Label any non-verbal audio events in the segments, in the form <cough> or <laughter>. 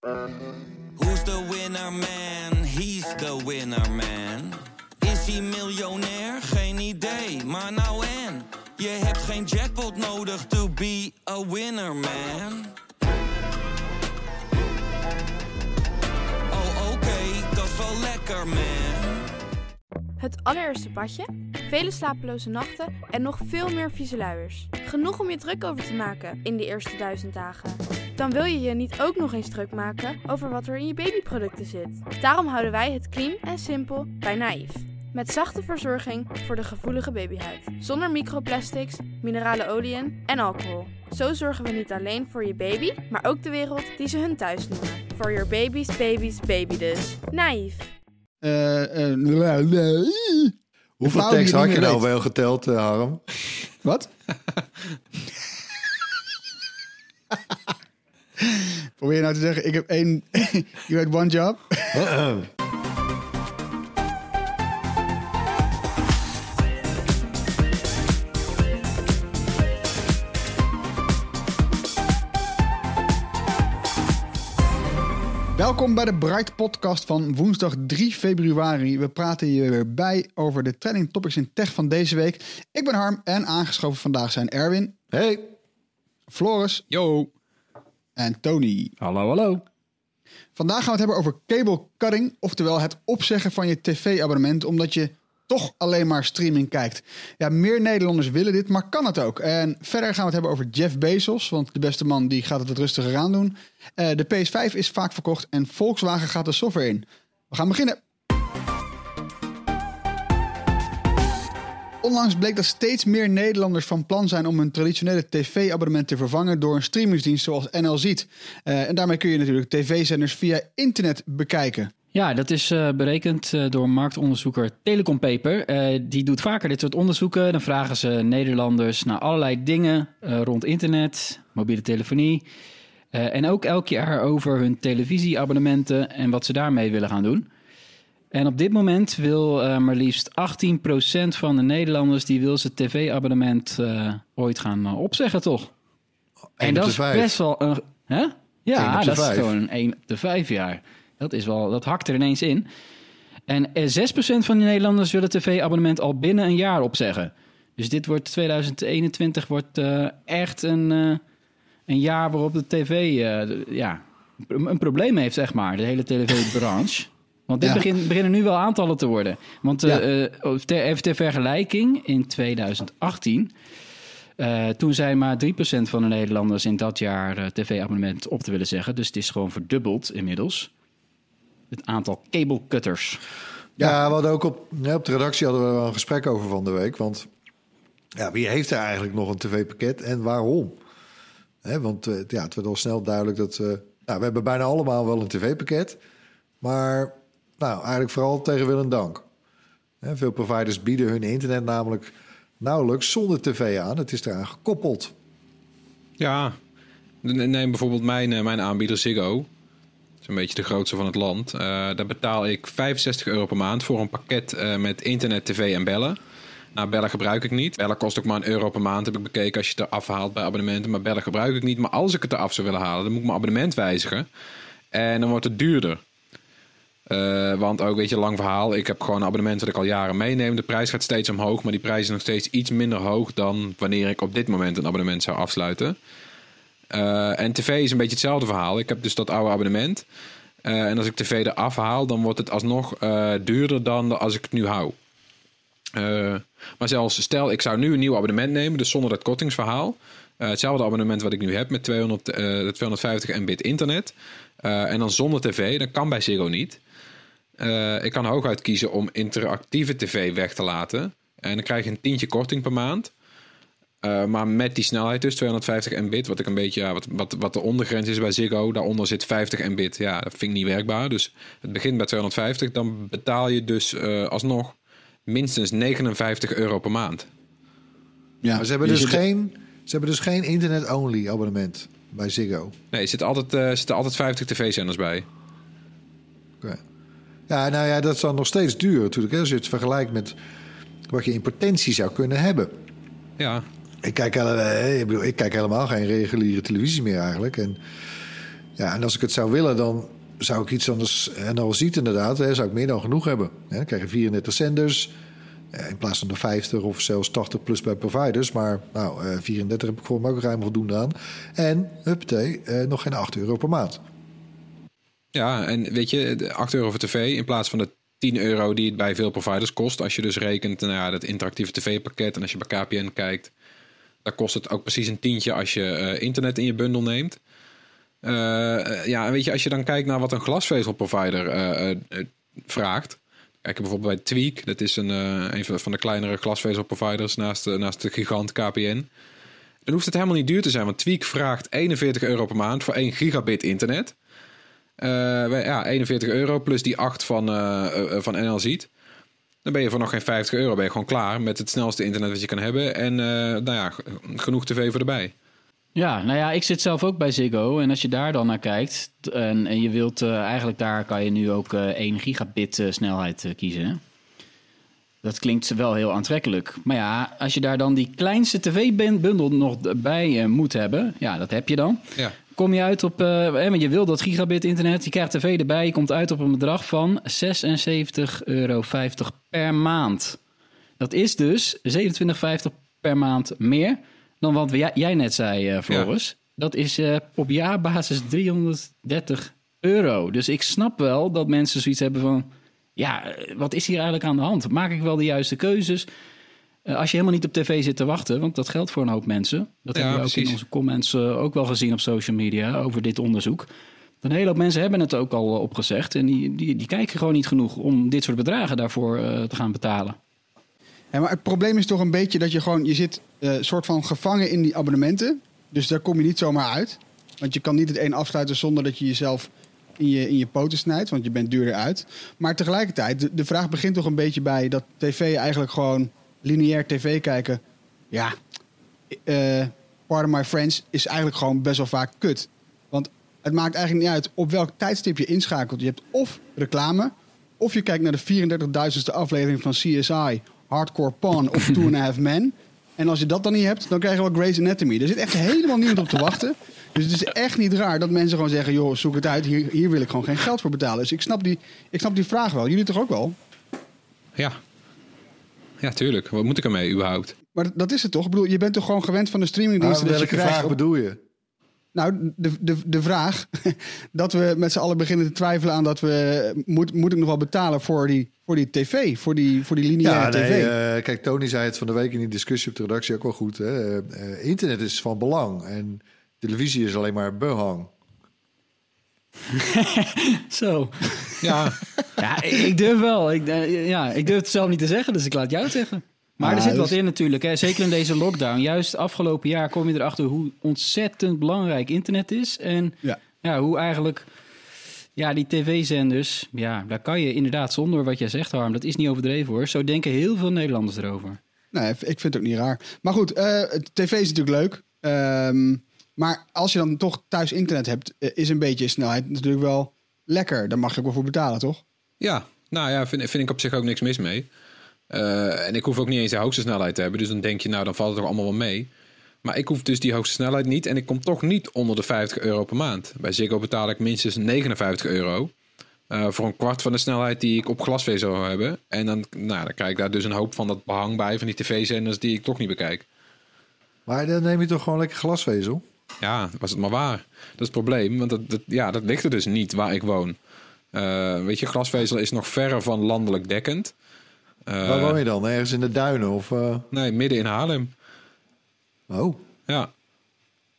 Who's the winner man? He's the winner man. Is hij miljonair? Geen idee, maar nou en. Je hebt geen jackpot nodig to be a winner man. Oh oké, dat is wel lekker man. Het allereerste padje, vele slapeloze nachten en nog veel meer vieze luiers. Genoeg om je druk over te maken in die eerste duizend dagen. Dan wil je je niet ook nog eens druk maken over wat er in je babyproducten zit. Daarom houden wij het clean en simpel bij Naïef. Met zachte verzorging voor de gevoelige babyhuid. Zonder microplastics, minerale oliën en alcohol. Zo zorgen we niet alleen voor je baby, maar ook de wereld die ze hun thuis noemen. Voor your baby's baby's baby dus. Naïef. Eh, eh, Hoeveel tekst had je nou wel geteld, eh, Harm? Wat? <laughs> <laughs> <laughs> <laughs> Probeer je nou te zeggen, ik heb één... <laughs> you had one job? <laughs> Welkom bij de Bright Podcast van woensdag 3 februari. We praten je weer bij over de trending topics in tech van deze week. Ik ben Harm en aangeschoven vandaag zijn Erwin, Hey, Floris Yo. En Tony. Hallo, hallo. Vandaag gaan we het hebben over cable cutting, oftewel het opzeggen van je tv-abonnement omdat je toch alleen maar streaming kijkt. Ja, meer Nederlanders willen dit, maar kan het ook. En verder gaan we het hebben over Jeff Bezos, want de beste man die gaat het wat rustiger aan doen. Eh, de PS5 is vaak verkocht en Volkswagen gaat de software in. We gaan beginnen. Onlangs bleek dat steeds meer Nederlanders van plan zijn om hun traditionele tv-abonnement te vervangen door een streamingsdienst zoals NL Ziet. Eh, en daarmee kun je natuurlijk tv-zenders via internet bekijken. Ja, dat is eh, berekend eh, door marktonderzoeker Telecom Paper. Die doet vaker dit soort onderzoeken. Dan vragen ze Nederlanders naar allerlei dingen rond internet, mobiele telefonie. en ook elk jaar over hun televisieabonnementen en wat ze daarmee willen gaan doen. En op dit moment wil eh, maar liefst 18% van de Nederlanders... die wil zijn tv-abonnement eh, ooit gaan eh, opzeggen, toch? En dat is vijf. best wel een. Hè? Ja, dat is gewoon 1 op de 5 jaar. Dat, is wel, dat hakt er ineens in. En eh, 6% van de Nederlanders willen tv-abonnement al binnen een jaar opzeggen. Dus dit wordt 2021 wordt echt een, een jaar waarop de tv ja, een een probleem heeft, zeg maar. De hele tv-branche. Want dit Ja. begin, beginnen nu wel aantallen te worden. Want Ja. eh, ter, even ter vergelijking, in 2018... Eh, toen zei maar 3% van de Nederlanders in dat jaar tv-abonnement op te willen zeggen. Dus het is gewoon verdubbeld inmiddels. Het aantal cablecutters. Ja, we hadden ook op, ja, op de redactie hadden we wel een gesprek over van de week. Want ja, wie heeft er eigenlijk nog een tv-pakket en waarom? Hè, want ja, het werd al snel duidelijk dat... nou, we hebben bijna allemaal wel een tv-pakket. Maar nou, eigenlijk vooral tegen wil en dank. Veel providers bieden hun internet namelijk nauwelijks zonder tv aan. Het is eraan gekoppeld. Ja, neem bijvoorbeeld mijn, eh, mijn aanbieder Ziggo. Dat is een beetje de grootste van het land. Eh, daar betaal ik 65 euro per maand voor een pakket eh, met internet, tv en bellen. Nou, bellen gebruik ik niet. Bellen kost ook maar een euro per maand, heb ik bekeken als je het eraf haalt bij abonnementen. Maar bellen gebruik ik niet. Maar als ik het eraf zou willen halen, dan moet ik mijn abonnement wijzigen. En dan wordt het duurder. Eh, want ook, weet je, lang verhaal. Ik heb gewoon een abonnement dat ik al jaren meeneem. De prijs gaat steeds omhoog, maar die prijs is nog steeds iets minder hoog dan wanneer ik op dit moment een abonnement zou afsluiten. Eh, en tv is een beetje hetzelfde verhaal. Ik heb dus dat oude abonnement. Eh, en als ik tv eraf haal, dan wordt het alsnog duurder dan als ik het nu hou. Maar zelfs stel, ik zou nu een nieuw abonnement nemen, dus zonder dat kortingsverhaal. Hetzelfde abonnement wat ik nu heb met 200, eh, 250 mbit internet. En dan zonder tv, dat kan bij Ziggo niet. Eh, ik kan hooguit kiezen om interactieve tv weg te laten. En dan krijg je een tientje korting per maand. Eh, maar met die snelheid dus, 250 mbit, wat ik een beetje, ja, wat, wat, wat de ondergrens is bij Ziggo, daaronder zit 50 mbit. Ja, dat vind ik niet werkbaar. Dus het begint bij 250, dan betaal je dus eh, alsnog minstens 59 euro per maand. Ja. Maar ze hebben, dus geen, ze hebben dus geen internet-only abonnement bij Ziggo. Nee, er zitten altijd, eh, er zitten altijd 50 tv-zenders bij. Oké. Ja, nou ja, dat is dan nog steeds duur natuurlijk. hè, Als je het vergelijkt met wat je in potentie zou kunnen hebben. Ja, Ik kijk, eh, ik bedoel, ik kijk helemaal geen reguliere televisie meer eigenlijk. En Ja, en als ik het zou willen, dan zou ik iets anders... En al ziet inderdaad, hè, zou ik meer dan genoeg hebben. Hè, dan krijg je 34 zenders... eh, In plaats van de 50 of zelfs 80 plus bij providers. Maar nou, eh, 34 heb ik me ook ruim voldoende aan. En, huppatee, eh, nog geen 8 euro per maand. Ja, en weet je, de 8 euro voor tv in plaats van de 10 euro die het bij veel providers kost. Als je dus rekent, nou ja, dat interactieve tv-pakket en als je bij KPN kijkt, dan kost het ook precies een tientje als je eh, internet in je bundel neemt. Eh, ja, weet je, als je dan kijkt naar wat een glasvezelprovider eh, vraagt. Kijk bijvoorbeeld bij Tweak, dat is een, van- de kleinere glasvezelproviders naast, naast de gigant KPN. Dan hoeft het helemaal niet duur te zijn, want Tweak vraagt 41 euro per maand voor 1 gigabit internet. Eh, ja, 41 euro plus die 8 van, eh, eh, van NL Ziet. Dan ben je voor nog geen 50 euro ben je gewoon klaar met het snelste internet wat je kan hebben. En nou ja, genoeg tv voor erbij. Ja, nou ja, ik zit zelf ook bij Ziggo. En als je daar dan naar kijkt en, en je wilt eigenlijk daar kan je nu ook eh 1 gigabit snelheid kiezen. hè. Dat klinkt wel heel aantrekkelijk. Maar ja, als je daar dan die kleinste tv-bundel nog bij moet hebben, ja, dat heb je dan. Ja. Kom je uit op, eh, want je wil dat gigabit internet, je krijgt tv erbij, je komt uit op een bedrag van 76,50 euro per maand. Dat is dus 27,50 per maand meer dan wat we- jij, jij net zei, eh Floris. Dat is eh, op jaarbasis 330 euro. Dus ik snap wel dat mensen zoiets hebben van... Ja, eh, wat is hier eigenlijk aan de hand? Maak ik wel de juiste keuzes? Eh, als je helemaal niet op tv zit te wachten, want dat geldt voor een hoop mensen. Dat Ja, hebben we ook in onze comments eh, ook wel gezien op social media over dit onderzoek. Een hele hoop mensen hebben het ook al eh, opgezegd. En die, die, die kijken gewoon niet genoeg om dit soort bedragen daarvoor eh, te gaan betalen. Ja, maar het probleem is toch een beetje dat je gewoon, je zit eh soort van gevangen in die abonnementen. Dus daar kom je niet zomaar uit. Want je kan niet het een afsluiten zonder dat je jezelf in je, in je poten snijdt, want je bent duurder uit. Maar tegelijkertijd, de, de vraag begint toch een beetje bij dat tv eigenlijk gewoon lineair tv kijken. Ja, eh pardon my friends, is eigenlijk gewoon best wel vaak kut. Want het maakt eigenlijk niet uit op welk tijdstip je inschakelt. Je hebt of reclame, of je kijkt naar de 34.000ste aflevering van CSI, Hardcore Pawn of Two and a Half Men. En als je dat dan niet hebt, dan krijg je wel Grey's Anatomy. Er zit echt helemaal niemand op te wachten. Dus het is echt niet raar dat mensen gewoon zeggen... joh, zoek het uit, hier, hier wil ik gewoon geen geld voor betalen. Dus ik snap, die, ik snap die vraag wel. Jullie toch ook wel? Ja. Ja, tuurlijk. Wat moet ik ermee überhaupt? Maar dat- is het toch? Ik bedoel, je bent toch gewoon gewend van de streamingdiensten... dat je welke krijgt vraag op- bedoel je? Nou, de, de, de vraag <laughs> dat we met z'n allen beginnen te twijfelen aan dat we... Moet, moet ik nog wel betalen voor die, voor die tv, voor die, voor die lineaire Ja, nee, tv? eh, kijk, Tony zei het van de week in die discussie op de redactie ook wel goed. Hè? Eh, eh, internet is van belang en televisie is alleen maar behang. <laughs> Zo. Ja, Ja, ik, durf wel. Ik, eh, ja, ik durf het zelf niet te zeggen, dus ik laat jou het zeggen. Maar er zit dus- wat in natuurlijk. Hè. Zeker in deze lockdown. Juist afgelopen jaar kom je erachter hoe ontzettend belangrijk internet is. En Ja. ja, hoe eigenlijk ja, die tv-zenders... Ja, daar kan je inderdaad zonder wat jij zegt, Harm. Dat is niet overdreven hoor. Zo denken heel veel Nederlanders erover. Nee, ik vind het ook niet raar. Maar goed, eh, tv is natuurlijk leuk. Ehm, maar als je dan toch thuis internet hebt, eh, is een beetje snelheid natuurlijk wel lekker. Daar mag je ook wel voor betalen, toch? ja. nou ja, vind, vind ik op zich ook niks mis mee. Eh, en ik hoef ook niet eens de hoogste snelheid te hebben. Dus dan denk je, nou, dan valt het toch allemaal wel mee. Maar ik hoef dus die hoogste snelheid niet. En ik kom toch niet onder de 50 euro per maand. Bij Ziggo betaal ik minstens 59 euro. eh, voor een kwart van de snelheid die ik op glasvezel zou hebben. En dan, nou, dan krijg ik daar dus een hoop van dat behang bij. Van die tv-zenders die ik toch niet bekijk. Maar dan neem je toch gewoon lekker glasvezel? Ja, was het maar waar. Dat is het probleem. Want dat, dat, ja, dat ligt er dus niet waar ik woon. Eh, weet je, glasvezel is nog verre van landelijk dekkend. Eh, Waar woon je dan? Ergens in de duinen? Of, eh, Nee, midden in Haarlem. Oh, Ja.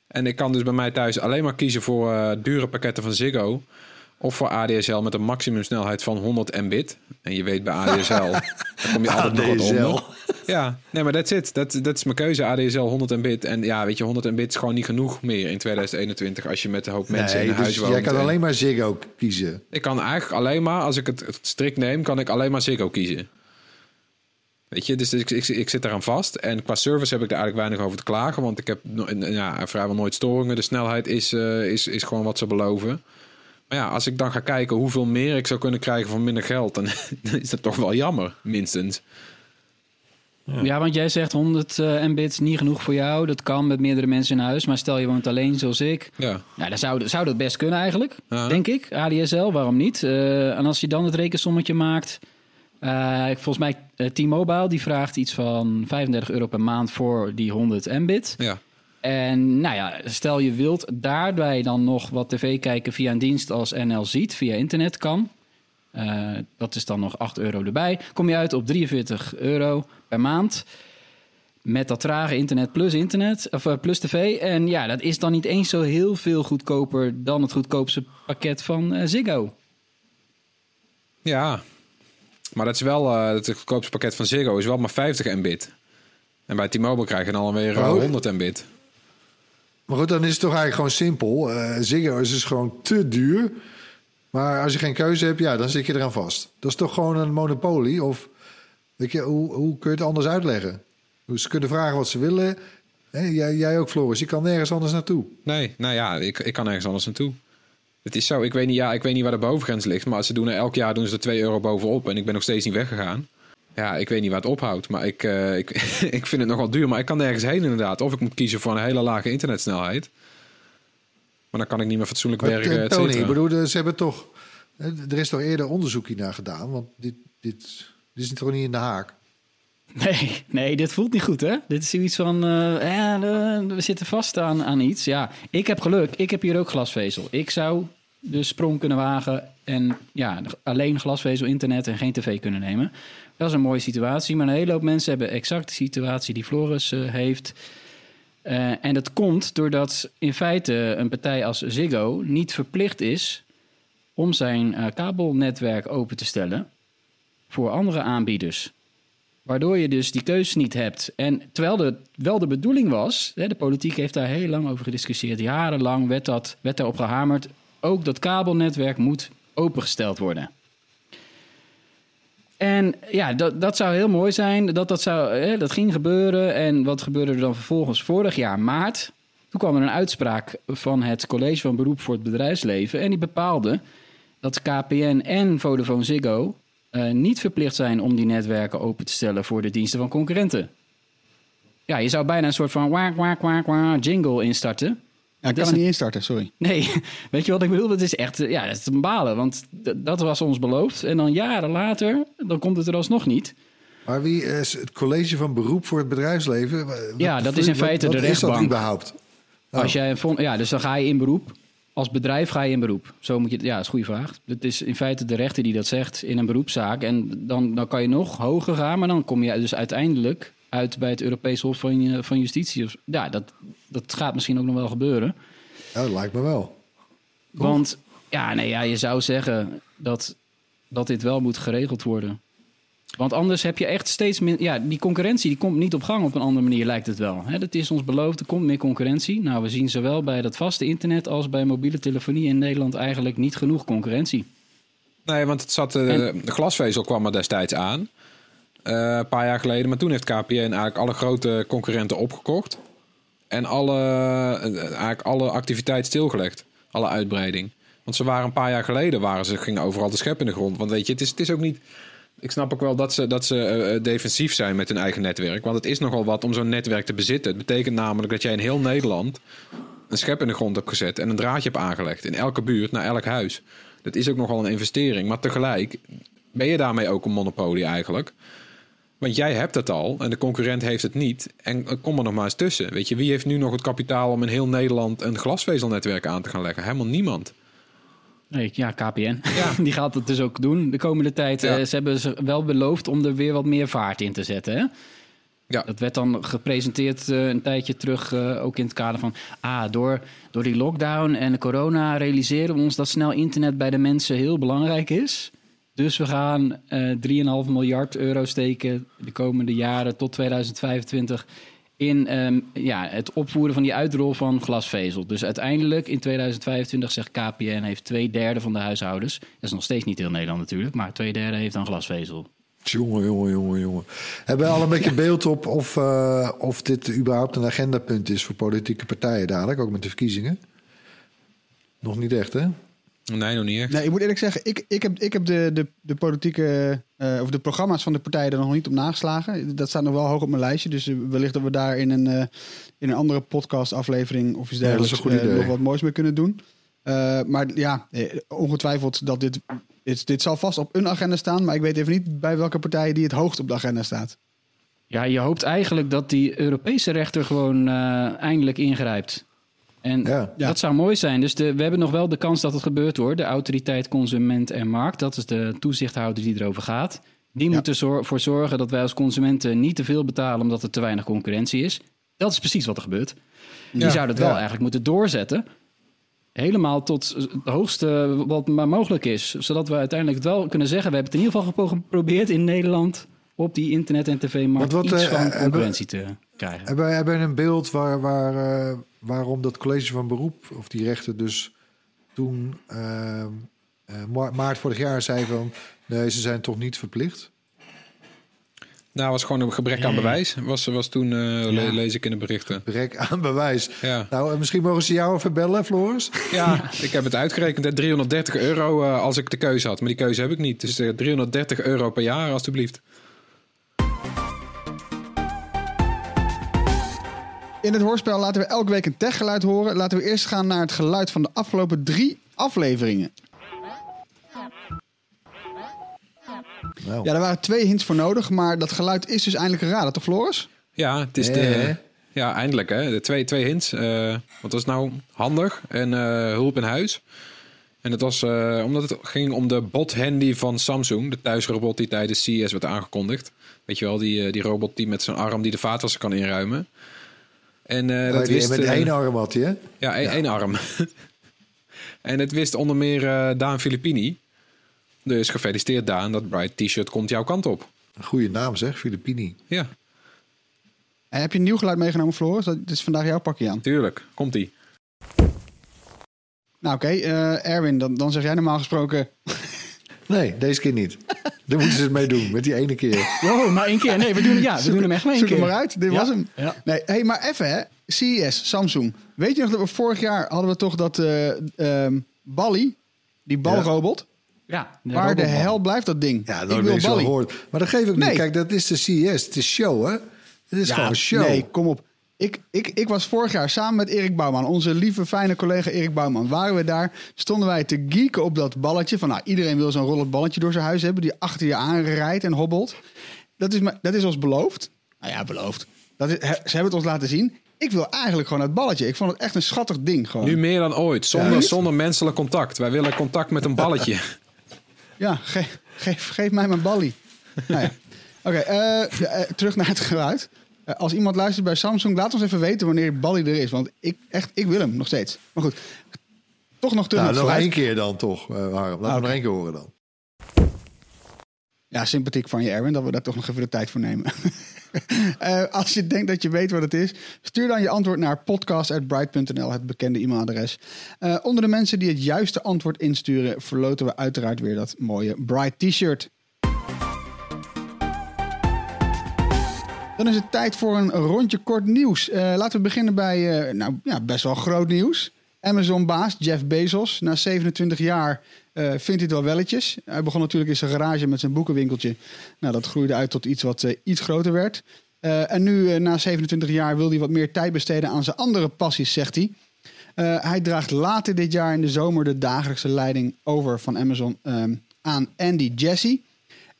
En ik kan dus bij mij thuis alleen maar kiezen voor eh, dure pakketten van Ziggo. Of voor ADSL met een maximumsnelheid van 100 mbit. En je weet bij ADSL, <laughs> daar kom je altijd nog wat ADSL. onder. Ja, nee, maar that's it. Dat, dat is mijn keuze. ADSL 100 mbit. En ja, weet je, 100 mbit is gewoon niet genoeg meer in 2021 als je met een hoop mensen nee, in een huis dus woont. jij kan En- alleen maar Ziggo kiezen. Ik kan eigenlijk alleen maar, als ik het, het strikt neem, kan ik alleen maar Ziggo kiezen. Weet je, dus ik, ik, ik zit eraan vast. En qua service heb ik er eigenlijk weinig over te klagen. Want ik heb ja, vrijwel nooit storingen. De snelheid is, eh, is, is gewoon wat ze beloven. Maar ja, als ik dan ga kijken hoeveel meer ik zou kunnen krijgen voor minder geld... dan, <laughs> dan is dat toch wel jammer, minstens. Ja, want jij zegt 100 uh, mbits niet genoeg voor jou. Dat kan met meerdere mensen in huis. Maar stel je woont alleen zoals ik. Ja. Ja, dan zou, zou dat best kunnen eigenlijk. Ja. Denk ik. ADSL, waarom niet? Eh, en als je dan het rekensommetje maakt. eh, volgens mij eh, T-Mobile die vraagt iets van 35 euro per maand voor die 100 mbit. Ja. En nou ja, stel je wilt daarbij dan nog wat tv kijken via een dienst als NL Ziet, via internet kan. Eh, dat is dan nog 8 euro erbij. Kom je uit op 43 euro per maand. Met dat trage internet plus internet, of eh, plus tv. En ja, dat is dan niet eens zo heel veel goedkoper dan het goedkoopste pakket van eh, Ziggo. Ja, maar dat is wel eh, het goedkoopste pakket van Ziggo is wel maar 50 mbit. En bij T-Mobile krijg je dan alweer eh, Oh. 100 mbit. Maar goed, dan is het toch eigenlijk gewoon simpel. Ziggo is dus gewoon te duur. Maar als je geen keuze hebt, ja, dan zit je eraan vast. Dat is toch gewoon een monopolie? Of weet je, hoe, hoe kun je het anders uitleggen? Ze kunnen vragen wat ze willen. Hè, jij, jij ook, Floris. Je kan nergens anders naartoe. Nee, nou ja, ik, ik kan ergens anders naartoe. Het is zo, ik weet, niet, ja, ik weet niet waar de bovengrens ligt, maar ze doen er elk jaar doen ze er 2 euro bovenop en ik ben nog steeds niet weggegaan. Ja, ik weet niet waar het ophoudt, maar ik, eh, ik, <laughs> ik vind het nogal duur, maar ik kan nergens heen inderdaad. Of ik moet kiezen voor een hele lage internetsnelheid. Maar dan kan ik niet meer fatsoenlijk Maar, werken, eh, et Tony, cetera. ik bedoel, de- ze hebben toch... hè, Er is toch eerder onderzoek hiernaar gedaan? Want dit, dit, dit is toch niet in de haak? Nee, nee, dit voelt niet goed, hè? Dit is zoiets van, eh, ja, eh, we zitten vast aan, aan iets. Ja, ik heb geluk. Ik heb hier ook glasvezel. Ik zou de sprong kunnen wagen en ja, alleen glasvezel, internet en geen tv kunnen nemen. Dat is een mooie situatie, maar een hele hoop mensen hebben exact de situatie die Floris eh, heeft. Eh, en dat komt doordat in feite een partij als Ziggo niet verplicht is om zijn eh, kabelnetwerk open te stellen voor andere aanbieders. Waardoor je dus die keuze niet hebt. En terwijl het wel de bedoeling was, hè, de politiek heeft daar heel lang over gediscussieerd. Jarenlang werd, dat, werd daarop gehamerd. Ook dat kabelnetwerk moet opengesteld worden. En ja, dat, dat zou heel mooi zijn. Dat, dat, zou, hè, dat ging gebeuren. En wat gebeurde er dan vervolgens vorig jaar maart? Toen kwam er een uitspraak van het College van Beroep voor het Bedrijfsleven. En die bepaalde dat KPN en Vodafone Ziggo eh, niet verplicht zijn om die netwerken open te stellen voor de diensten van concurrenten. Ja, je zou bijna een soort van waak, waak, waak, waak jingle instarten. Ja, ik Dat kan er niet instarten, sorry. Nee, <laughs> weet je wat ik bedoel? Het is echt, ja, dat is een balen, want dat was ons beloofd. En dan jaren later, dan komt het er alsnog niet. Maar wie is het college van beroep voor het bedrijfsleven? Wat- Ja, dat is in feite wat de is dat rechtbank. überhaupt? Oh. Als jij een fond- ja, dus dan ga je in beroep. Als bedrijf ga je in beroep. Zo moet je, ja, dat is een goede vraag. Het is in feite de rechter die dat zegt in een beroepszaak. En dan, dan kan je nog hoger gaan, maar dan kom je dus uiteindelijk uit bij het Europees Hof van, je- van Justitie. Of- Ja, dat, dat gaat misschien ook nog wel gebeuren. Ja, dat lijkt me wel. Want ja, nee, ja, je zou zeggen dat, dat dit wel moet geregeld worden. Want anders heb je echt steeds meer... Ja, die concurrentie die komt niet op gang op een andere manier, lijkt het wel. Hè, dat is ons beloofd, er komt meer concurrentie. Nou, we zien zowel bij dat vaste internet als bij mobiele telefonie in Nederland eigenlijk niet genoeg concurrentie. Nee, want het zat, eh, En- de glasvezel kwam er destijds aan. Eh, een paar jaar geleden. Maar toen heeft KPN eigenlijk alle grote concurrenten opgekocht. En alle, eh, eigenlijk alle activiteit stilgelegd. Alle uitbreiding. Want ze waren een paar jaar geleden, waren ze, gingen overal de schep in de grond. Want weet je, het is, het is ook niet... Ik snap ook wel dat ze, dat ze eh, eh, defensief zijn met hun eigen netwerk. Want het is nogal wat om zo'n netwerk te bezitten. Het betekent namelijk dat jij in heel Nederland een schep in de grond hebt gezet en een draadje hebt aangelegd. In elke buurt, naar elk huis. Dat is ook nogal een investering. Maar tegelijk ben je daarmee ook een monopolie eigenlijk. Want jij hebt het al en de concurrent heeft het niet. En eh, kom er nog maar eens tussen. Weet je, wie heeft nu nog het kapitaal om in heel Nederland een glasvezelnetwerk aan te gaan leggen? Helemaal niemand. Nee, ja, KPN. <laughs> Die gaat het dus ook doen de komende tijd. Ja. Eh, ze hebben ze wel beloofd om er weer wat meer vaart in te zetten. Hè? Ja. Dat werd dan gepresenteerd eh, een tijdje terug, ook in het kader van... ah, door, door die lockdown en de corona realiseren we ons dat snel internet bij de mensen heel belangrijk is. Dus we gaan eh 3,5 miljard euro steken de komende jaren tot 2025 in ehm, ja, het opvoeren van die uitrol van glasvezel. Dus uiteindelijk in 2025 zegt KPN heeft twee derde van de huishoudens. Dat is nog steeds niet heel Nederland natuurlijk, maar twee derde heeft dan glasvezel. Jongen, jongen, jongen, jongen. Hebben we al een beetje beeld op of, eh, of dit überhaupt een agendapunt is voor politieke partijen dadelijk, ook met de verkiezingen? Nog niet echt, hè? Nee, nog niet echt. Nee, ik moet eerlijk zeggen, ik, ik heb, ik heb de, de, de politieke, eh, of de programma's van de partijen er nog niet op nageslagen. Dat staat nog wel hoog op mijn lijstje. Dus eh, wellicht dat we daar in een, eh, in een andere podcast aflevering of iets dergelijks nog wat moois mee kunnen doen. Eh, maar ja, ongetwijfeld dat dit, dit, dit zal vast op een agenda staan. Maar ik weet even niet bij welke partijen die het hoogst op de agenda staat. Ja, je hoopt eigenlijk dat die Europese rechter gewoon eh, eindelijk ingrijpt. En Ja. Ja. dat zou mooi zijn. Dus de, we hebben nog wel de kans dat het gebeurt hoor. De autoriteit Consument en Markt, dat is de toezichthouder die erover gaat. Die Ja. moet ervoor zorgen dat wij als consumenten niet te veel betalen omdat er te weinig concurrentie is. Dat is precies wat er gebeurt. Die Ja, zou dat wel ja. eigenlijk moeten doorzetten. Helemaal tot het hoogste wat maar mogelijk is. Zodat we uiteindelijk het wel kunnen zeggen. We hebben het in ieder geval gepro- geprobeerd in Nederland op die internet- en tv-markt iets eh, van hebben- concurrentie te krijgen. Hebben we hebben een beeld waar, waar, eh, waarom dat college van beroep, of die rechter dus toen ehm, eh, ma- maart vorig jaar zei van nee, ze zijn toch niet verplicht? Nou, was gewoon een gebrek aan bewijs. Was, was toen, eh, le- lees ik in de berichten. Brek aan bewijs. Ja. Nou, misschien mogen ze jou even bellen, Floris? ja, ik heb het uitgerekend. hè, 330 euro eh, als ik de keuze had. Maar die keuze heb ik niet. Dus eh, 330 euro per jaar, alstublieft. In het hoorspel laten we elke week een techgeluid horen. Laten we eerst gaan naar het geluid van de afgelopen drie afleveringen. Ja, er waren twee hints voor nodig, maar dat geluid is dus eindelijk geraden, toch Floris? Ja, het is de... Ja, eindelijk hè. De twee, twee hints. Eh wat was nou handig en eh, hulp in huis. En het was eh, omdat het ging om de bot handy van Samsung. De thuisrobot die tijdens CES werd aangekondigd. Weet je wel, die, die robot die met zijn arm die de vaatwasser kan inruimen. En eh, dat wist... met eh, één arm had hij, hè? Ja, één één arm. <laughs> en het wist onder meer eh, Daan Filippini. Dus gefeliciteerd Daan, dat Bright T-shirt komt jouw kant op. Een goede naam zeg, Filippini. Ja, En heb je een nieuw geluid meegenomen, Floris? Dat is vandaag jouw pakje aan. tuurlijk. Komt-ie. Nou oké, eh, Erwin, dan, dan zeg jij normaal gesproken... Nee, deze keer niet. Daar moeten ze het mee doen, met die ene keer. Wow, maar één keer. Nee, we doen, ja, we Zoek- doen hem echt maar één Zoek keer. hem maar uit, dit Ja, was hem. ja. Nee, hey, maar even hè, CES, Samsung. Weet je nog dat we vorig jaar hadden we toch dat eh ehm Bally, die balrobot... Ja, de Waar de hel blijft dat ding? Ja, ik nooit wil Bally. gehoord. Maar dat geef ik Nee. niet. Kijk, dat is de CES. Het is show, hè? Het is gewoon show. Nee, kom op. Ik, ik, ik was vorig jaar samen met Erik Bouwman, onze lieve fijne collega Erik Bouwman, waren we daar, stonden wij te geeken op dat balletje. Van nou, iedereen wil zo'n rollend balletje door zijn huis hebben, die achter je aanrijdt en hobbelt. Dat is, dat is ons beloofd. Nou ja, beloofd. Dat is, ze hebben het ons laten zien. Ik wil eigenlijk gewoon het balletje. Ik vond het echt een schattig ding gewoon. Nu meer dan ooit, zonder, Ja. zonder menselijk contact. Wij willen contact met een balletje. <laughs> Ja, ge- geef, geef mij mijn ballie. nou ja. Oké, eh, eh, terug naar het geluid. Eh, als iemand luistert bij Samsung, laat ons even weten wanneer ballie er is. Want ik, echt, ik wil hem nog steeds. Maar goed, toch nog terug Nou, nog één keer dan toch, eh Harm. Laten we Oké. nog één keer horen dan. Ja, sympathiek van je, Erwin, dat we daar toch nog even de tijd voor nemen. <laughs> Eh, als je denkt dat je weet wat het is, stuur dan je antwoord naar podcast.bright.nl, het bekende e-mailadres. Onder de mensen die het juiste antwoord insturen, verloten we uiteraard weer dat mooie Bright T-shirt. Dan is het tijd voor een rondje kort nieuws. Eh, laten we beginnen bij eh, nou, ja, best wel groot nieuws. Amazon-baas Jeff Bezos, na 27 jaar eh, vindt hij het wel welletjes. Hij begon natuurlijk in zijn garage met zijn boekenwinkeltje. Nou, dat groeide uit tot iets wat iets groter werd. En nu, na 27 jaar, wil hij wat meer tijd besteden aan zijn andere passies, zegt hij. Hij draagt later dit jaar in de zomer de dagelijkse leiding over van Amazon ehm, aan Andy Jassy.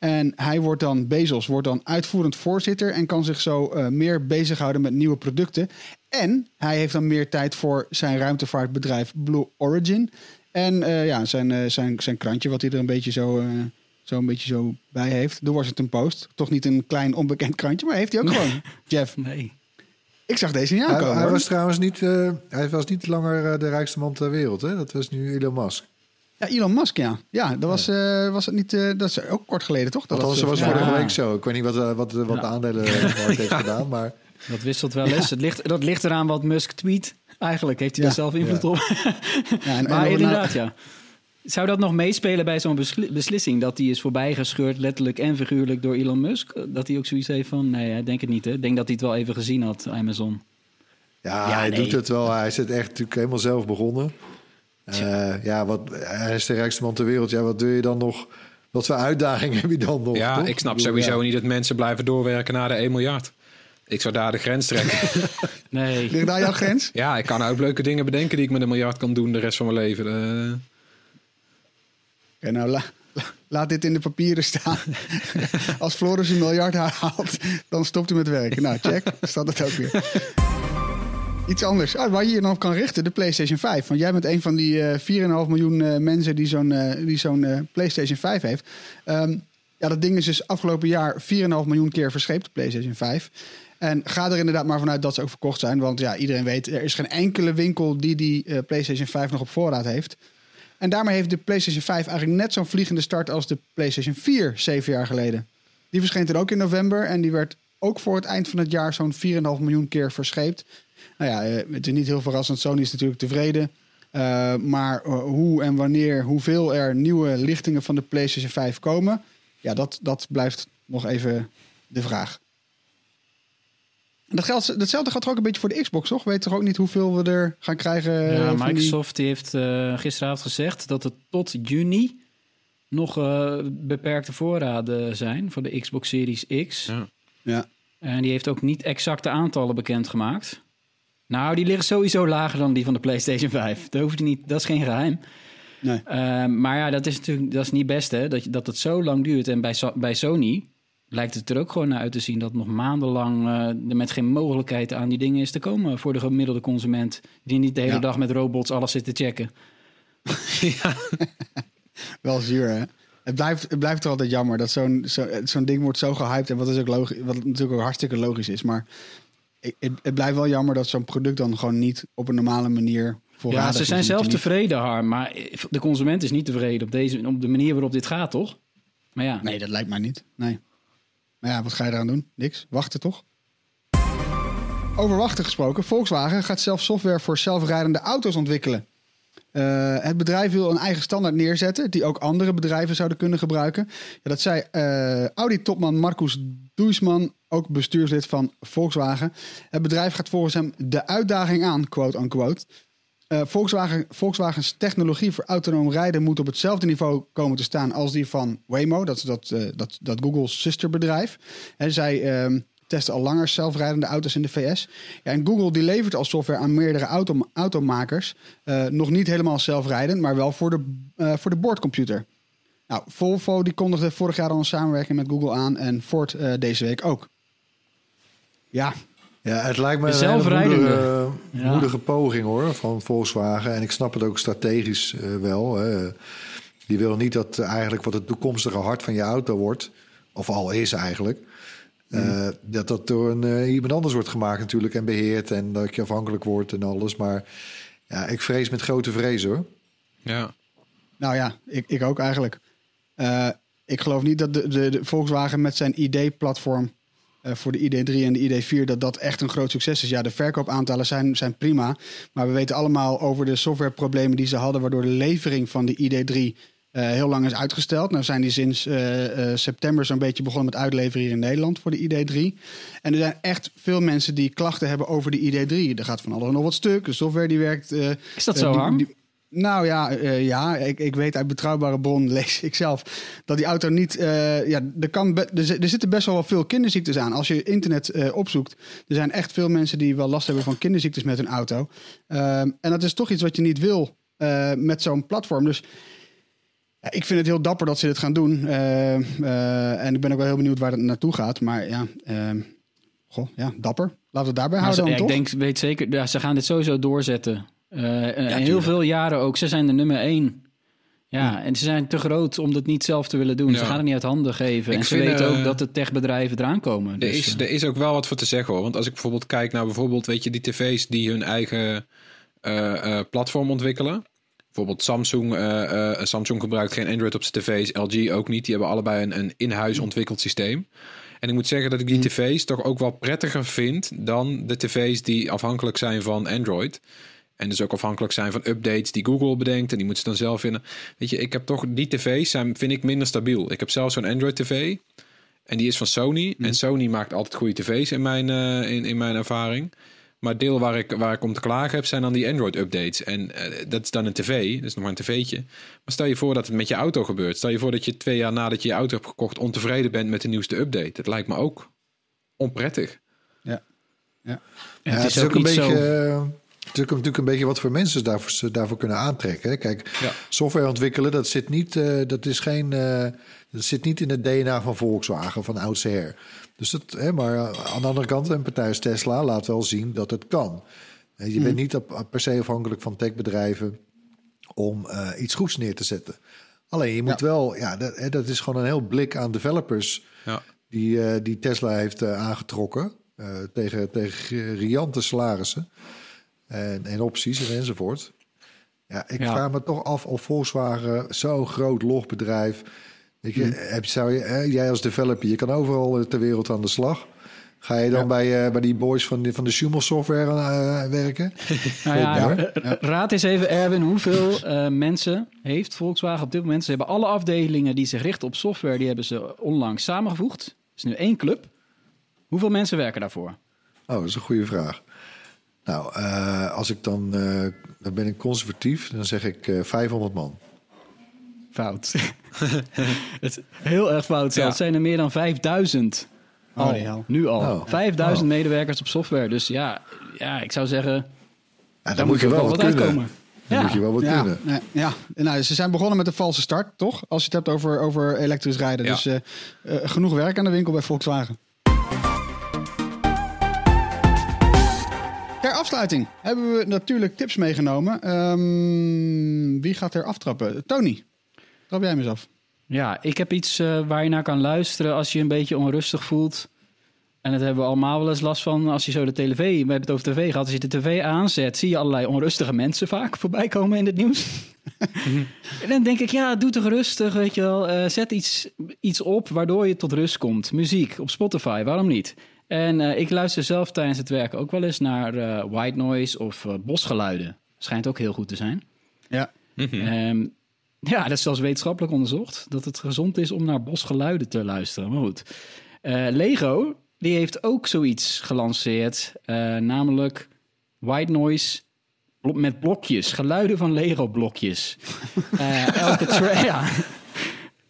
En hij wordt dan, Bezos wordt dan uitvoerend voorzitter en kan zich zo eh, meer bezighouden met nieuwe producten. En hij heeft dan meer tijd voor zijn ruimtevaartbedrijf Blue Origin. En eh, ja, zijn, eh, zijn, zijn krantje, wat hij er een beetje zo, eh, zo, een beetje zo bij heeft. De Washington Post. Toch niet een klein onbekend krantje, maar heeft hij ook gewoon. Jeff, Nee. ik zag deze niet aankomen. hij was trouwens niet, eh, hij was niet langer de rijkste man ter wereld. Hè? Dat was nu Elon Musk. Ja, Elon Musk, ja. Ja, dat was, eh, was het niet, eh, dat is ook kort geleden, toch? Dat Althans, dat was eh, vorige Ja. week zo. Ik weet niet wat, wat, wat de aandelenmarkt heeft <laughs> gedaan. Maar Dat wisselt wel eens. Het ligt, dat ligt eraan wat Musk tweet. Eigenlijk heeft hij Ja. daar zelf invloed op. Ja, en- <laughs> maar en- inderdaad, ja. Zou dat nog meespelen bij zo'n besli- beslissing? Dat die is voorbijgescheurd, letterlijk en figuurlijk, door Elon Musk? Dat hij ook zoiets heeft van, nee, ik denk het niet. Hè? Ik denk dat hij het wel even gezien had, Amazon. ja, Ja, hij nee. doet het wel. Hij is het echt natuurlijk helemaal zelf begonnen. Eh, ja, wat, hij is de rijkste man ter wereld. Ja, wat doe je dan nog? Wat voor uitdaging <laughs> heb je dan nog? Ja, toch? ik snap bedoel, sowieso ja. niet dat mensen blijven doorwerken naar de 1 miljard. Ik zou daar de grens trekken. <laughs> Nee. Ligt daar jouw grens? ja, ik kan ook leuke dingen bedenken die ik met een miljard kan doen de rest van mijn leven. Eh, Oké, nou, la- la- laat dit in de papieren staan. <laughs> Als Floris een miljard haalt, dan stopt hij met werken. Nou, check. Staat het ook weer. Iets anders. Ah, waar je je dan op kan richten, de PlayStation 5. Want jij bent een van die eh 4,5 miljoen eh, mensen die zo'n die zo'n PlayStation 5 heeft. Ehm, ja, dat ding is dus afgelopen jaar 4,5 miljoen keer verscheept, de PlayStation 5. En ga er inderdaad maar vanuit dat ze ook verkocht zijn. Want ja, iedereen weet, er is geen enkele winkel die die PlayStation 5 nog op voorraad heeft. En daarmee heeft de PlayStation 5 eigenlijk net zo'n vliegende start als de PlayStation 4 zeven jaar geleden. Die verscheen er ook in november en die werd ook voor het eind van het jaar zo'n 4,5 miljoen keer verscheept. Nou ja, eh, het is niet heel verrassend. Sony is natuurlijk tevreden. Eh, maar eh, hoe en wanneer, hoeveel er nieuwe lichtingen van de PlayStation 5 komen, ja, dat, dat blijft nog even de vraag. En dat geldt, datzelfde gaat toch ook een beetje voor de Xbox, toch? Weet toch ook niet hoeveel we er gaan krijgen? Ja, Microsoft die heeft eh, gisteravond gezegd dat het tot juni nog eh, beperkte voorraden zijn voor de Xbox Series X. Ja. Ja. En die heeft ook niet exacte aantallen bekendgemaakt. Nou, die liggen sowieso lager dan die van de PlayStation 5. Dat, hoeft niet, dat is geen geheim. Nee. Eh, maar ja, dat is natuurlijk dat is niet best, hè? Dat, dat het zo lang duurt. En bij, bij Sony lijkt het er ook gewoon naar uit te zien dat nog maandenlang eh, er met geen mogelijkheid aan die dingen is te komen voor de gemiddelde consument. Die niet de hele Ja. dag met robots alles zit te checken. <laughs> Wel zuur, hè? Het blijft, het blijft altijd jammer dat zo'n zo, zo'n ding wordt zo gehyped. En wat, is ook logisch, wat natuurlijk ook hartstikke logisch is. Maar ik- het, het blijft wel jammer dat zo'n product dan gewoon niet op een normale manier Ja, ze zijn zelf tevreden, Harm. Maar de consument is niet tevreden op, deze, op de manier waarop dit gaat, toch? Maar ja, Nee, dat lijkt mij niet. Nee. Maar ja, wat ga je eraan doen? Niks. Wachten toch? Over wachten gesproken. Volkswagen gaat zelf software voor zelfrijdende auto's ontwikkelen. Eh, het bedrijf wil een eigen standaard neerzetten die ook andere bedrijven zouden kunnen gebruiken. Ja, dat zei eh, Audi-topman Marcus Duisman, ook bestuurslid van Volkswagen. Het bedrijf gaat volgens hem de uitdaging aan, quote-unquote. Eh, Volkswagen, Volkswagens technologie voor autonoom rijden moet op hetzelfde niveau komen te staan als die van Waymo. Dat is dat, dat, dat Google's zusterbedrijf. En zij testen al langer zelfrijdende auto's in de VS. Ja, en Google die levert al software aan meerdere auto, automakers. Eh, nog niet helemaal zelfrijdend, maar wel voor de, eh, voor de boordcomputer. Nou, Volvo die kondigde vorig jaar al een samenwerking met Google aan en Ford eh, deze week ook. Ja, Ja, het lijkt me een hele zelfrijdende. moedige, Ja. moedige poging hoor, van Volkswagen. En ik snap het ook strategisch eh, wel. Hè. Die willen niet dat eigenlijk wat het toekomstige hart van je auto wordt, of al is eigenlijk, eh, dat dat door een, eh, iemand anders wordt gemaakt natuurlijk en beheerd en dat je afhankelijk wordt en alles. Maar ja, ik vrees met grote vrees hoor. ja. Nou ja, ik, ik ook eigenlijk. Eh, ik geloof niet dat de, de, de Volkswagen met zijn ID-platform eh, voor de ID3 en de ID4, dat dat echt een groot succes is. Ja, de verkoopaantallen zijn, zijn prima. Maar we weten allemaal over de softwareproblemen die ze hadden, waardoor de levering van de ID3 eh, heel lang is uitgesteld. Nou zijn die sinds eh, eh, september zo'n beetje begonnen met uitleveren hier in Nederland voor de ID3. En er zijn echt veel mensen die klachten hebben over de ID3. Er gaat van alles nog wat stuk. De software die werkt. Is dat zo, die- nou ja, ja ik, ik weet uit betrouwbare bron, <laughs> lees ik zelf, dat die auto niet... ja, er, kan er, zi- er zitten best wel wel veel kinderziektes aan. Als je internet opzoekt, er zijn echt veel mensen die wel last hebben van kinderziektes met hun auto. Ehm, en dat is toch iets wat je niet wil met zo'n platform. Dus ik vind het heel dapper dat ze dit gaan doen. Eh, eh, en ik ben ook wel heel benieuwd waar het naartoe gaat. Maar ja, ehm, goh, ja dapper. Laten we het daarbij Maar ze- houden ja, dan, ik denk, weet zeker, ja, ze gaan dit sowieso doorzetten. Eh, en heel veel jaren ook. Ze zijn de nummer één. Ja, en ze zijn te groot om dat niet zelf te willen doen. Ze gaan het niet uit handen geven. Ik en ze vind, weten ook dat de techbedrijven eraan komen. Er Dus, is, er is ook wel wat voor te zeggen hoor. Want als ik bijvoorbeeld kijk naar bijvoorbeeld, weet je, die tv's die hun eigen eh, eh, platform ontwikkelen. Bijvoorbeeld Samsung. eh, eh, Samsung gebruikt geen Android op zijn tv's, LG ook niet. Die hebben allebei een, een in-huis ontwikkeld systeem. En ik moet zeggen dat ik die tv's toch ook wel prettiger vind dan de tv's die afhankelijk zijn van Android. En dus ook afhankelijk zijn van updates die Google bedenkt. En die moeten ze dan zelf vinden. Weet je, ik heb toch die tv's zijn, vind ik minder stabiel. Ik heb zelf zo'n Android tv. En die is van Sony. En Sony maakt altijd goede tv's in mijn, eh, in, in mijn ervaring. Maar deel waar ik, waar ik om te klagen heb, zijn dan die Android-updates. En eh, dat is dan een tv, dat is nog maar een tv'tje. Maar stel je voor dat het met je auto gebeurt. Stel je voor dat je twee jaar nadat je je auto hebt gekocht... ontevreden bent met de nieuwste update. Dat lijkt me ook onprettig. Ja, het het is is ook ook een beetje. zo- Het is natuurlijk een beetje wat voor mensen ze daarvoor, ze daarvoor kunnen aantrekken. hè. Kijk, Ja. software ontwikkelen, dat zit niet, eh, dat is geen, eh, dat zit niet in het DNA van Volkswagen, van oudsher. Dus dat, hè, maar aan de andere kant, een partij als Tesla laat wel zien dat het kan. Je bent niet op, per se afhankelijk van techbedrijven om eh, iets goeds neer te zetten. Alleen je moet wel, ja, dat, hè, dat is gewoon een heel blik aan developers Ja. die, eh, die Tesla heeft eh, aangetrokken. tegen, tegen riante salarissen en, en opties en enzovoort. Ja, ik Ja. vraag me toch af of Volkswagen, zo'n groot logbedrijf... Weet je, heb, zou je, hè, jij als developer, je kan overal eh, ter wereld aan de slag. Ga je dan Ja. bij, eh, bij die boys van de, van de Schumel software eh, werken? <laughs> Nou ja, Ja. raad eens even, Erwin, hoeveel eh, mensen heeft Volkswagen op dit moment? Ze hebben alle afdelingen die zich richten op software, die hebben ze onlangs samengevoegd. Het is nu één club. Hoeveel mensen werken daarvoor? Oh, dat is een goede vraag. Nou, eh, als ik dan, eh, dan ben ik conservatief, dan zeg ik eh 500 man. Fout. <laughs> het is heel erg fout zelfs. Ja. Het zijn er meer dan 5000. Oh, Al, die hel. nu al. Oh. 5000 Oh. medewerkers op software. Dus ja, ja ik zou zeggen, Ja, daar dan moet je wel wat kunnen. uitkomen. Dan Ja. moet je wel wat ja, kunnen. ja. Nou, ze zijn begonnen met een valse start, toch? Als je het hebt over, over elektrisch rijden. Ja. Dus eh, eh, genoeg werk aan de winkel bij Volkswagen. Ter afsluiting hebben we natuurlijk tips meegenomen. Ehm, wie gaat er aftrappen? Tony, trap jij eens af. Ja, ik heb iets eh, waar je naar kan luisteren als je je een beetje onrustig voelt. En dat hebben we allemaal wel eens last van als je zo de tv... We hebben het over tv gehad. Als je de tv aanzet, zie je allerlei onrustige mensen vaak voorbij komen in het nieuws. <laughs> en dan denk ik, ja, doe toch rustig, weet je wel. Eh, zet iets, iets op waardoor je tot rust komt. Muziek op Spotify, waarom niet? En eh, ik luister zelf tijdens het werken ook wel eens naar eh, white noise of eh, bosgeluiden. Schijnt ook heel goed te zijn. Ja. Ehm, ja, dat is zelfs wetenschappelijk onderzocht. Dat het gezond is om naar bosgeluiden te luisteren. Maar goed. Eh, Lego, die heeft ook zoiets gelanceerd. eh, namelijk white noise met blokjes. Geluiden van Lego-blokjes. <laughs> Eh, elke tra- ja.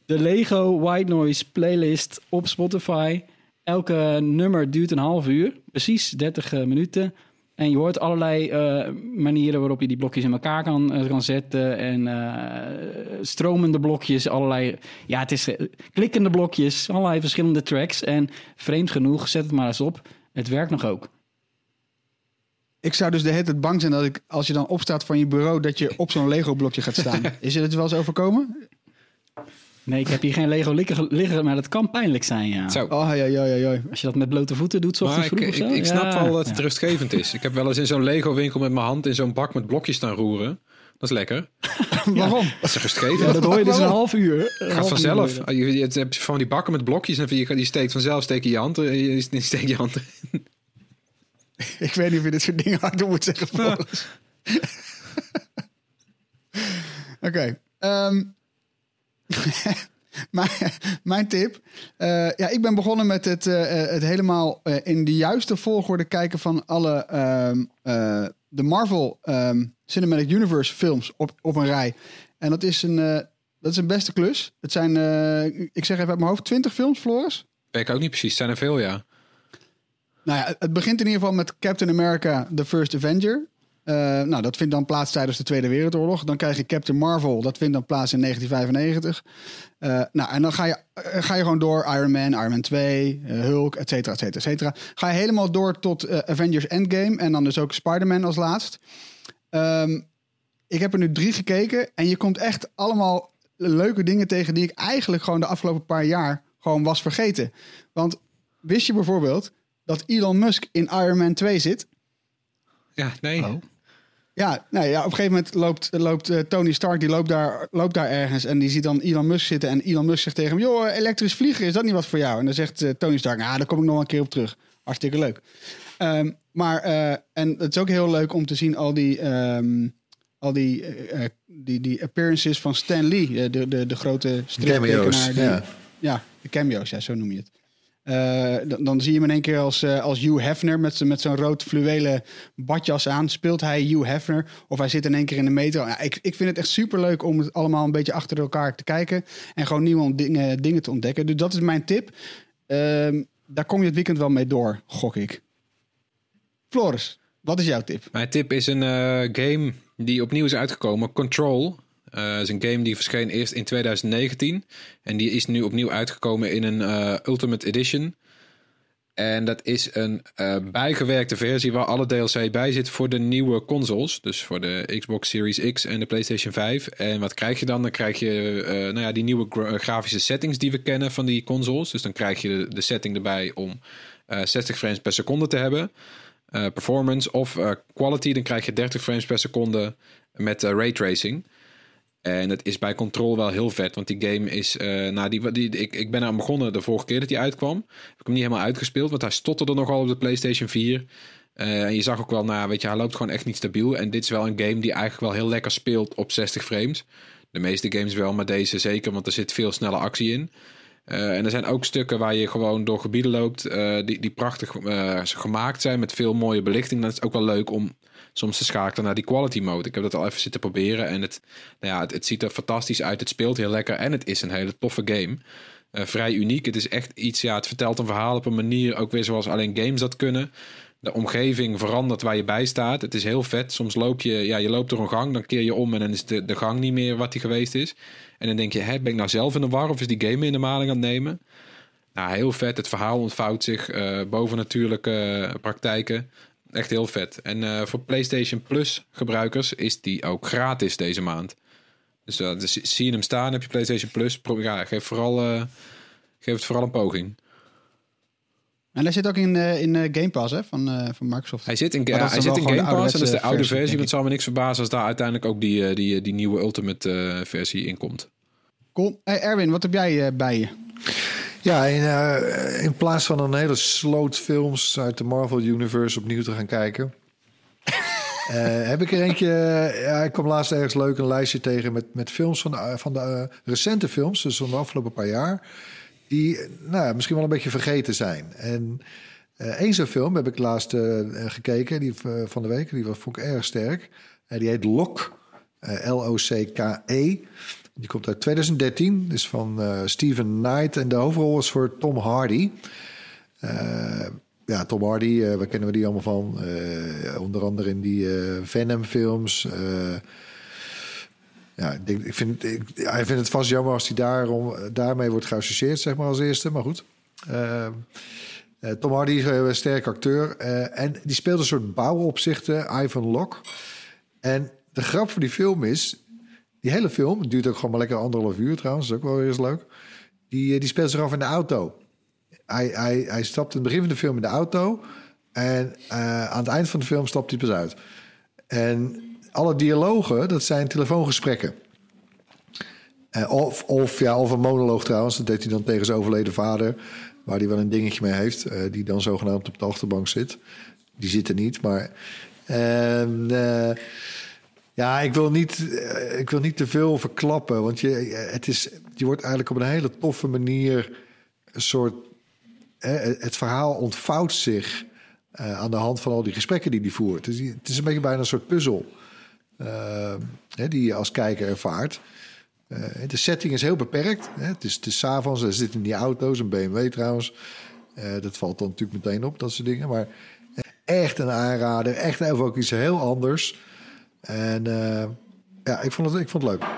De Lego White Noise playlist op Spotify. Elke nummer duurt een half uur. Precies 30 eh, minuten. En je hoort allerlei eh, manieren waarop je die blokjes in elkaar kan, kan zetten. En eh, stromende blokjes, allerlei... Ja, het is klikkende blokjes, allerlei verschillende tracks. En vreemd genoeg, zet het maar eens op. Het werkt nog ook. Ik zou dus de hele tijd bang zijn dat ik, als je dan opstaat van je bureau, dat je op zo'n Lego-blokje gaat staan. <laughs> Is je dit wel eens overkomen? Nee, ik heb hier geen Lego liggen, liggen maar dat kan pijnlijk zijn, ja. Zo. Oh, ja, ja, ja, ja. Als je dat met blote voeten doet, 's Maar ochtends ik, vroeg of ik, zo. ik snap Ja, wel dat het ja. rustgevend is. Ik heb wel eens in zo'n Lego-winkel met mijn hand in zo'n bak met blokjes staan roeren. Dat is lekker. <laughs> Waarom? Dat is rustgevend. Ja, dat hoor je dus een half uur. Een gaat uur vanzelf. hoor je. Je, je, je hebt van die bakken met blokjes en je, die steekt vanzelf steek je je hand, er- je, je steekt je hand erin. <laughs> Ik weet niet of je dit soort dingen hardop moet zeggen. <laughs> Oké. ehm, <laughs> mijn, mijn tip. Eh, ja, ik ben begonnen met het, eh, eh, het helemaal in de juiste volgorde kijken van alle ehm, eh, de Marvel ehm, Cinematic Universe films op, op een rij. En dat is een, dat is een beste klus. Het zijn, ik zeg even uit mijn hoofd, 20 films, Floris. Ik ook niet precies. Het zijn er veel, ja. Nou ja, het begint in ieder geval met Captain America, The First Avenger. Eh, nou, dat vindt dan plaats tijdens de Tweede Wereldoorlog. Dan krijg je Captain Marvel, dat vindt dan plaats in 1995. Eh, nou, en dan ga je, eh, ga je gewoon door Iron Man, Iron Man 2, eh, Hulk, et cetera, et cetera, et cetera. Ga je helemaal door tot Avengers Endgame en dan dus ook Spider-Man als laatst. Ehm, ik heb er nu drie gekeken en je komt echt allemaal leuke dingen tegen die ik eigenlijk gewoon de afgelopen paar jaar gewoon was vergeten. Want wist je bijvoorbeeld dat Elon Musk in Iron Man 2 zit? Ja, nee. Oh. Ja, nou ja, op een gegeven moment loopt, loopt eh, Tony Stark, die loopt daar, loopt daar ergens en die ziet dan Elon Musk zitten. En Elon Musk zegt tegen hem, joh, elektrisch vliegen, is dat niet wat voor jou? En dan zegt eh, Tony Stark, nou, daar kom ik nog een keer op terug. Hartstikke leuk. Ehm, maar, eh, en het is ook heel leuk om te zien al die, ehm, al die, eh, eh, die, die appearances van Stan Lee, eh, de, de, de grote striptekenaar. Ja. ja, de cameo's, ja, zo noem je het. Eh, dan, zie je hem in één keer als, eh, als Hugh Hefner met, met zo'n rood fluwelen badjas aan. Speelt hij Hugh Hefner of hij zit in één keer in de metro. Ja, ik, ik vind het echt superleuk om het allemaal een beetje achter elkaar te kijken. En gewoon nieuwe dingen, dingen te ontdekken. Dus dat is mijn tip. Ehm, daar kom je het weekend wel mee door, gok ik. Floris, wat is jouw tip? Mijn tip is een eh, game die opnieuw is uitgekomen, Control. Eh is een game die verscheen eerst in 2019 en die is nu opnieuw uitgekomen in een eh, Ultimate Edition. En dat is een eh, bijgewerkte versie waar alle DLC bij zit voor de nieuwe consoles. Dus voor de Xbox Series X en de PlayStation 5. En wat krijg je dan? Dan krijg je nou ja, die nieuwe gra- grafische settings die we kennen van die consoles. Dus dan krijg je de, setting erbij om eh, 60 frames per seconde te hebben. Performance of quality, dan krijg je 30 frames per seconde met raytracing. En het is bij Control wel heel vet, want die game is... eh nou, die, die, ik, ik ben aan begonnen de vorige keer dat hij uitkwam. Heb ik hem niet helemaal uitgespeeld, want hij stotterde nogal op de PlayStation 4. Eh, en je zag ook wel, nou, weet je, hij loopt gewoon echt niet stabiel. En dit is wel een game die eigenlijk wel heel lekker speelt op 60 frames. De meeste games wel, maar deze zeker, want er zit veel snelle actie in. Eh, en er zijn ook stukken waar je gewoon door gebieden loopt eh, die, die prachtig eh, gemaakt zijn met veel mooie belichting. Dat is ook wel leuk om soms te schakelen naar die quality mode. Ik heb dat al even zitten proberen en het, nou ja, het, ziet er fantastisch uit. Het speelt heel lekker en het is een hele toffe game. Vrij uniek. Het is echt iets, ja, het vertelt een verhaal op een manier ook weer zoals alleen games dat kunnen. De omgeving verandert waar je bij staat. Het is heel vet. Soms loop je, ja, je loopt door een gang, dan keer je om en dan is de, de gang niet meer wat die geweest is. En dan denk je, hè, ben ik nou zelf in de war of is die game me in de maling aan het nemen? Nou, heel vet. Het verhaal ontvouwt zich eh boven natuurlijke eh, praktijken. Echt heel vet. En eh, voor PlayStation Plus gebruikers is die ook gratis deze maand. Dus, dus zie je hem staan, heb je PlayStation Plus. Ja, geef, vooral, geef het vooral een poging. En hij zit ook in, eh, in eh, Game Pass hè, van, eh, van Microsoft. Hij zit in, hij zit in Game Pass en dat is de oude versie. want het zal me niks verbazen als daar uiteindelijk ook die, die, die nieuwe Ultimate eh, versie in komt. Cool. Hey, Erwin, wat heb jij bij je? Ja, in, eh, in plaats van een hele sloot films uit de Marvel Universe opnieuw te gaan kijken. <laughs> eh, heb ik er eentje. Ja, ik kwam laatst ergens leuk een lijstje tegen met, met films van de, van de recente films, dus van de afgelopen paar jaar. Die nou, misschien wel een beetje vergeten zijn. En eh één zo'n film heb ik laatst eh, gekeken, die eh, van de week. Die was, vond ik erg sterk. Die heet Lok. L-O-C-K-E. Die komt uit 2013. Is van Steven Knight. En de hoofdrol is voor Tom Hardy. Ja, Tom Hardy, waar kennen we die allemaal van? Onder andere in die Venom-films. Eh, ja, ik, vind, ik, vind het vast jammer als hij daarom, daarmee wordt geassocieerd, zeg maar, als eerste. Maar goed. Eh, eh, Tom Hardy is een sterk acteur. eh, en die speelt een soort bouwopzichter, Ivan Locke. En de grap van die film is... Die hele film, het duurt ook gewoon maar lekker anderhalf uur trouwens. Is ook wel weer eens leuk. Die, eh, die speelt zich af in de auto. Hij, hij, hij stapt in het begin van de film in de auto. En eh, aan het eind van de film stapt hij pas uit. En alle dialogen, dat zijn telefoongesprekken. Eh, of, of, ja, of een monoloog trouwens. Dat deed hij dan tegen zijn overleden vader. Waar hij wel een dingetje mee heeft. eh, die dan zogenaamd op de achterbank zit. Die zit er niet, maar... ehm, eh, ja, ik wil, niet, ik wil niet te veel verklappen. Want je, het is, je wordt eigenlijk op een hele toffe manier... een soort... het verhaal ontvouwt zich... aan de hand van al die gesprekken die hij voert. Dus het is een beetje bijna een soort puzzel... eh, die je als kijker ervaart. Eh, de setting is heel beperkt. Hè. Het is, 's avonds, er zitten in die auto's, een BMW trouwens. Eh, dat valt dan natuurlijk meteen op, dat soort dingen. Maar echt een aanrader, echt even ook iets heel anders. En ja, ik vond, het, ik vond het leuk.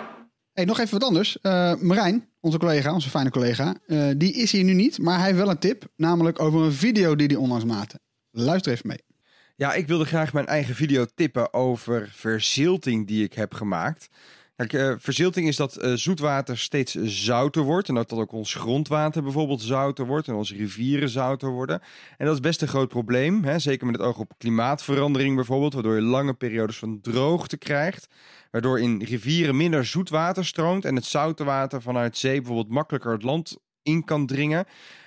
Hey, nog even wat anders. Eh, Marijn, onze collega, onze fijne collega, die is hier nu niet, maar hij heeft wel een tip, namelijk over een video die hij onlangs maakte. Luister even mee. Ja, ik wilde graag mijn eigen video tippen over verzilting die ik heb gemaakt. Kijk, eh, verzilting is dat eh, zoetwater steeds zouter wordt. En dat, dat ook ons grondwater bijvoorbeeld zouter wordt. En onze rivieren zouter worden. En dat is best een groot probleem. Hè? Zeker met het oog op klimaatverandering bijvoorbeeld. Waardoor je lange periodes van droogte krijgt. Waardoor in rivieren minder zoetwater stroomt. En het zoute water vanuit zee bijvoorbeeld makkelijker het land in kan dringen.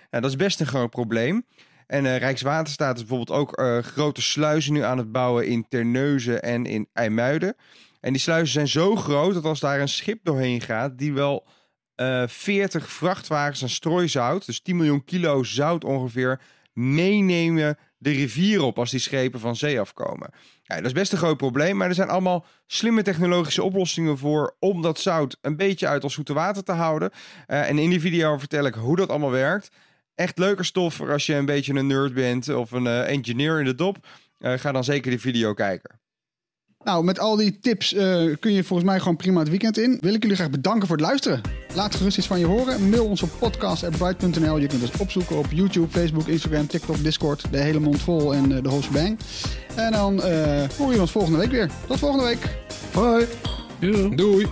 Nou, dat is best een groot probleem. En eh, Rijkswaterstaat is bijvoorbeeld ook eh, grote sluizen nu aan het bouwen in Terneuzen en in IJmuiden. En die sluizen zijn zo groot dat als daar een schip doorheen gaat, die wel eh 40 vrachtwagens aan strooizout, dus 10 miljoen kilo zout ongeveer, meenemen de rivier op als die schepen van zee afkomen. Ja, dat is best een groot probleem, maar er zijn allemaal slimme technologische oplossingen voor om dat zout een beetje uit ons zoete water te houden. En in die video vertel ik hoe dat allemaal werkt. Echt leuke stof voor als je een beetje een nerd bent of een eh, engineer in de dop. Eh, ga dan zeker die video kijken. Nou, met al die tips eh, kun je volgens mij gewoon prima het weekend in. Wil ik jullie graag bedanken voor het luisteren. Laat gerust iets van je horen. Mail ons op podcast.bright.nl. Je kunt ons opzoeken op YouTube, Facebook, Instagram, TikTok, Discord. De hele mond vol en eh, de whole shebang. En dan eh horen we ons volgende week weer. Tot volgende week. Hoi. Doei. Doei.